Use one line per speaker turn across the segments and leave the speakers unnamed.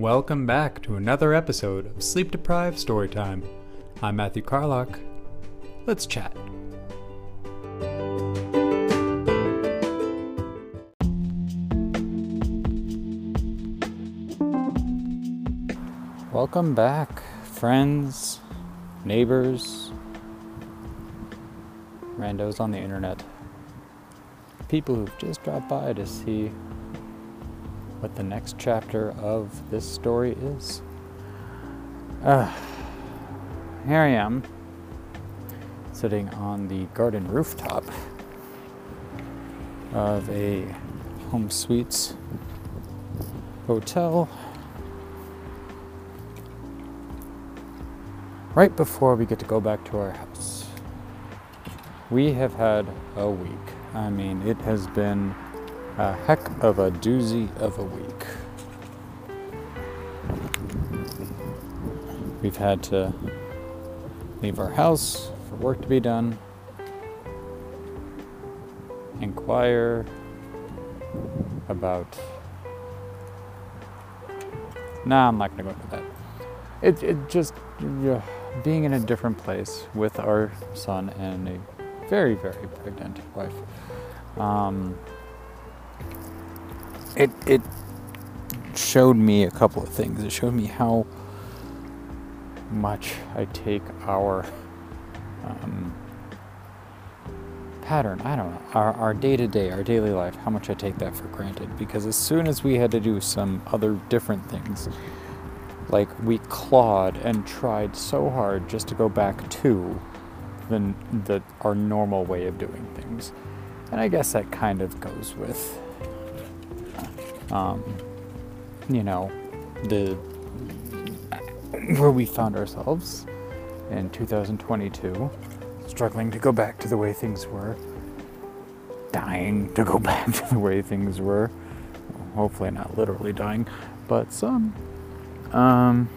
Welcome back to another episode of Sleep Deprived Storytime. I'm Matthew Carlock. Let's chat. Welcome back, friends, neighbors, randos on the internet, people who've just dropped by to see what the next chapter of this story is. Uh, here I am, sitting on the garden rooftop of a Home Suites hotel. Right before we get to go back to our house. We have had a week. I mean, it has been a heck of a doozy of a week. We've had to leave our house for work to be done, inquire about. Nah, I'm not going to go into that. It, it just, yeah, being in a different place with our son and a very, very pregnant wife. Um, it, it showed me a couple of things. It showed me how much I take our um, pattern, I don't know, our day to day, our daily life, how much I take that for granted. Because as soon as we had to do some other different things, like we clawed and tried so hard just to go back to the, the our normal way of doing things. And I guess that kind of goes with, um, you know, the where we found ourselves in 2022, struggling to go back to the way things were, dying to go back to the way things were. hopefully, not literally dying, but some. Um,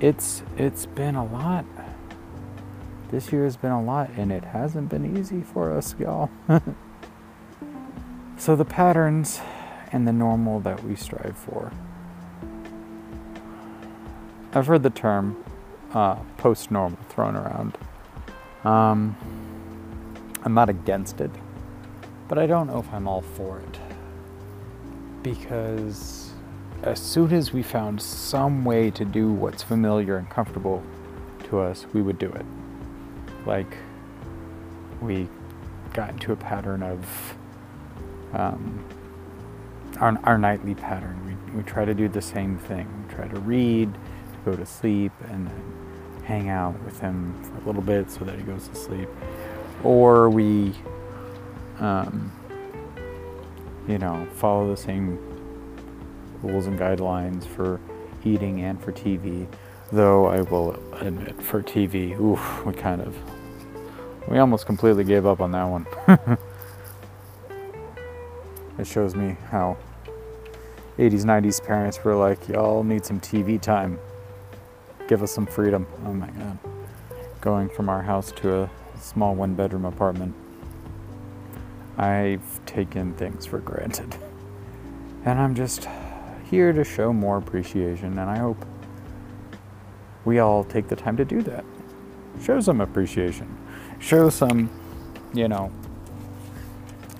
it's it's been a lot. This year has been a lot, and it hasn't been easy for us, y'all. so the patterns and the normal that we strive for I've heard the term uh, post normal thrown around. Um, I'm not against it, but I don't know if I'm all for it. Because as soon as we found some way to do what's familiar and comfortable to us, we would do it. Like, we got into a pattern of um, our, our nightly pattern. We, we try to do the same thing. We try to read, go to sleep and then hang out with him for a little bit so that he goes to sleep. Or we, um, you know, follow the same rules and guidelines for eating and for TV. Though I will admit, for TV, oof, we kind of, we almost completely gave up on that one. it shows me how 80s, 90s parents were like, y'all need some TV time give us some freedom. Oh my God. Going from our house to a small one bedroom apartment, I've taken things for granted. And I'm just here to show more appreciation, and I hope we all take the time to do that. Show some appreciation. Show some, you know,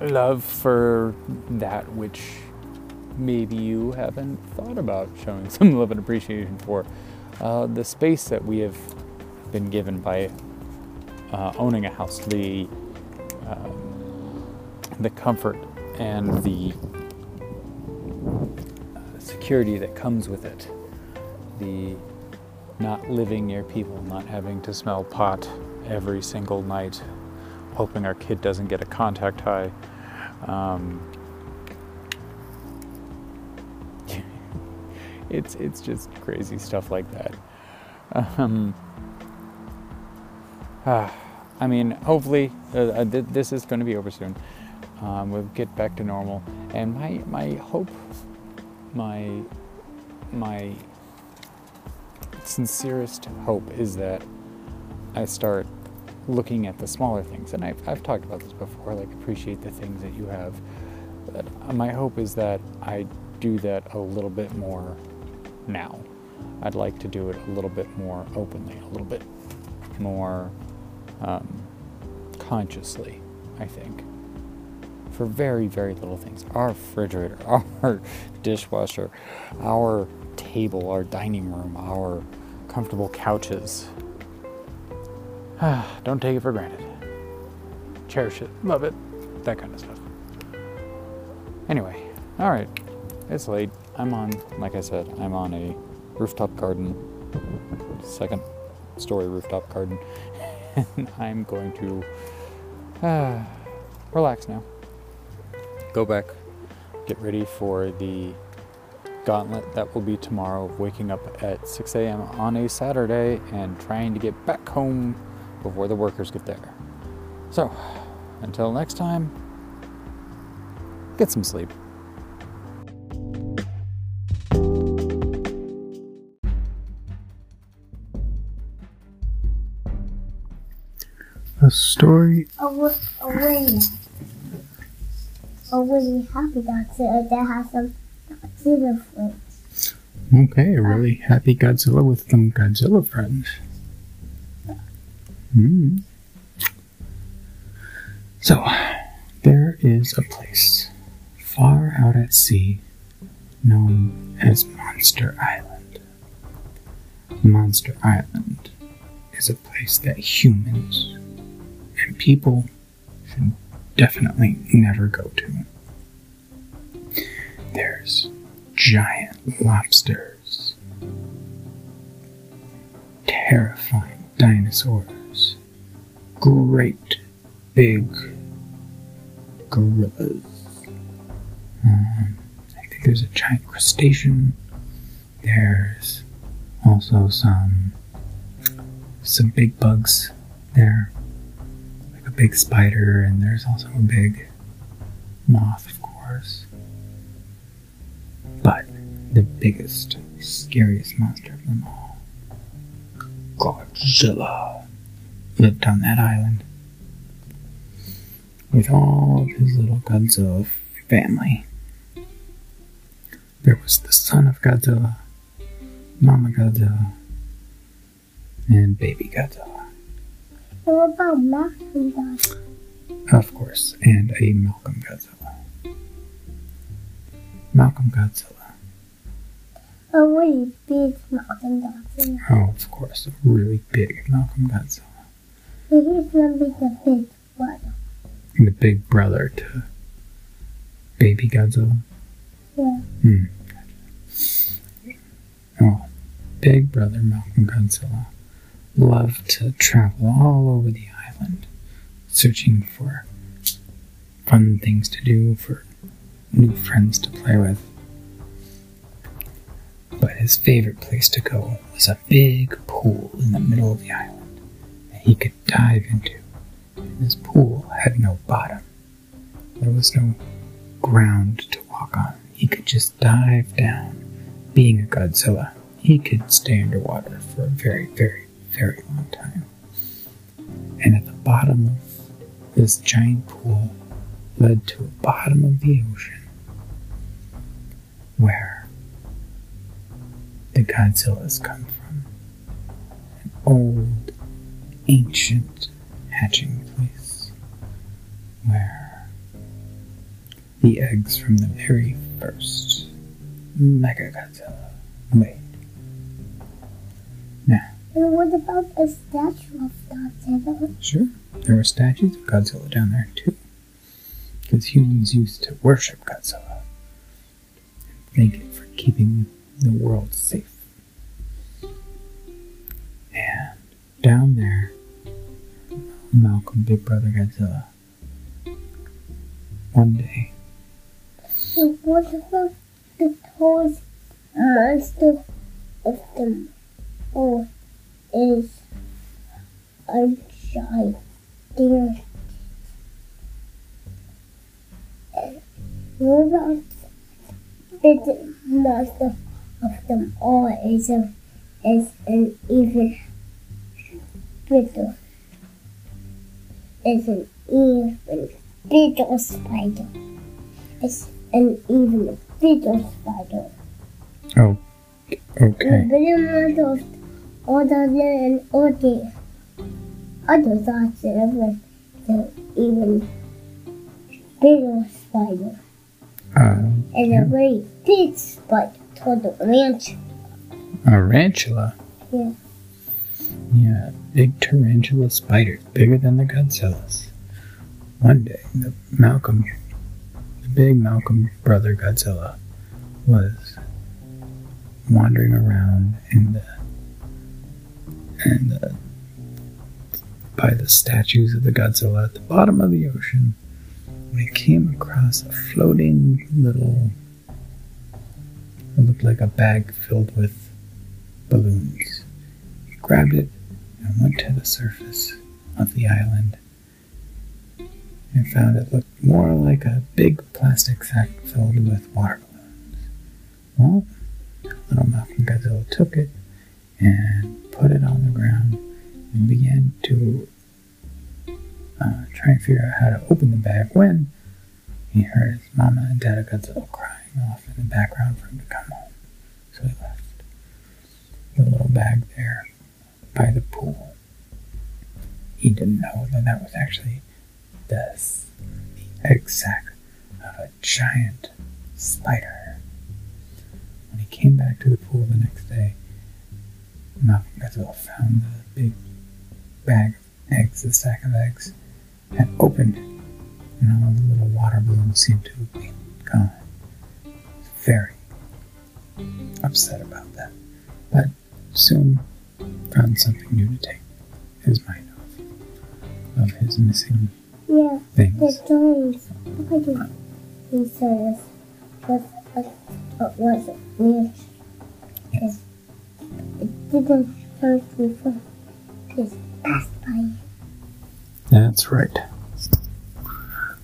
love for that which maybe you haven't thought about showing some love and appreciation for. Uh, the space that we have been given by uh, owning a house, the um, the comfort and the security that comes with it, the not living near people, not having to smell pot every single night, hoping our kid doesn't get a contact high. Um, it's it's just crazy stuff like that. Um, uh, I mean, hopefully uh, uh th- this is going to be over soon. Um, we'll get back to normal, and my my hope, my my sincerest hope is that I start looking at the smaller things, and I've I've talked about this before. Like appreciate the things that you have. But my hope is that I do that a little bit more now. I'd like to do it a little bit more openly, a little bit more um, consciously, I think. For very, very little things. Our refrigerator, our dishwasher, our table, our dining room, our comfortable couches. Don't take it for granted. Cherish it, love it, that kind of stuff. Anyway, all right, it's late. I'm on, like I said, I'm on a rooftop garden, second story rooftop garden, and I'm going to uh, relax now. Go back, get ready for the gauntlet that will be tomorrow, waking up at 6 a.m. on a Saturday and trying to get back home before the workers get there. So, until next time, get some sleep. A story.
A, w- a really, a really happy Godzilla that has some Godzilla friends.
Okay, a really happy Godzilla with some Godzilla friends. Hmm. So, there is a place far out at sea known as Monster Island. Monster Island is a place that humans and people should definitely never go to. There's giant lobsters, terrifying dinosaurs, great big gorillas. Um, I think there's a giant crustacean. There's also some some big bugs there like a big spider, and there's also a big moth, of course. But the biggest, scariest monster of them all, Godzilla, lived on that island with all of his little Godzilla family. There was the son of Godzilla, Mama Godzilla, and baby Godzilla.
What about Malcolm Godzilla?
Of course, and a Malcolm Godzilla. Malcolm Godzilla.
A really big Malcolm Godzilla.
Oh, of course, a really big Malcolm Godzilla.
He's gonna be the big brother.
The big brother to baby Godzilla?
Yeah.
Hmm. Oh, big brother Malcolm Godzilla loved to travel all over the island, searching for fun things to do, for new friends to play with. But his favorite place to go was a big pool in the middle of the island he could dive into. This pool had no bottom. There was no ground to walk on. He could just dive down. Being a Godzilla, he could stay underwater for a very, very very long time. And at the bottom of this giant pool led to the bottom of the ocean where the Godzillas come from. An old, ancient hatching place where the eggs from the very first Mega Godzilla laid. Now,
and what about a statue of Godzilla?
Sure, there were statues of Godzilla down there too. Because humans used to worship Godzilla and thank it for keeping the world safe. And down there, Malcolm, Big Brother Godzilla, one day.
What about the tallest monster of them all? is a giant. About the master of them all is a is an even bigger is an even bigger spider. It's an even bigger spider.
Oh,
The
okay.
bigger models older than all the other thoughts that was the even bigger spider.
Uh,
And a very big spider called the ranch.
a tarantula.
Yeah.
Yeah, big tarantula spiders, bigger than the Godzillas. One day, the Malcolm, the big Malcolm brother Godzilla, was wandering around in the the by the statues of the Godzilla at the bottom of the ocean when he came across a floating little it looked like a bag filled with balloons. He grabbed it and went to the surface of the island and found it looked more like a big plastic sack filled with water balloons. Well, little Malcolm Godzilla took it and put it on the ground and began to uh, try and figure out how to open the bag when he heard his mama and dada Godzilla crying off in the background for him to come home. So he left the little bag there by the pool. He didn't know that that was actually the, the egg sac of a giant spider. When he came back to the pool the next day, Godzilla found the big bag of eggs, the sack of eggs, had opened, and all the little water balloons seemed to have been gone. Very upset about that, but soon found something new to take his mind off of his missing
Yeah, the
things.
drawings. Look at. He said was was ranch.
Yes.
It didn't hurt me before. Just passed by.
That's right.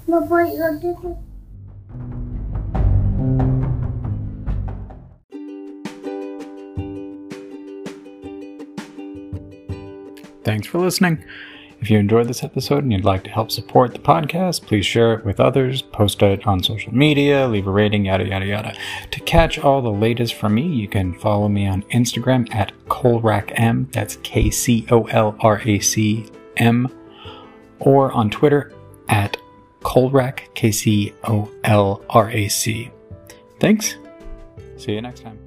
But boy, look at
Thanks for listening. If you enjoyed this episode and you'd like to help support the podcast, please share it with others, post it on social media, leave a rating, yada, yada, yada. To catch all the latest from me, you can follow me on Instagram at KcolracM, that's K C O L R A C M, or on Twitter at Kcolrac, K C O L R A C. Thanks. See you next time.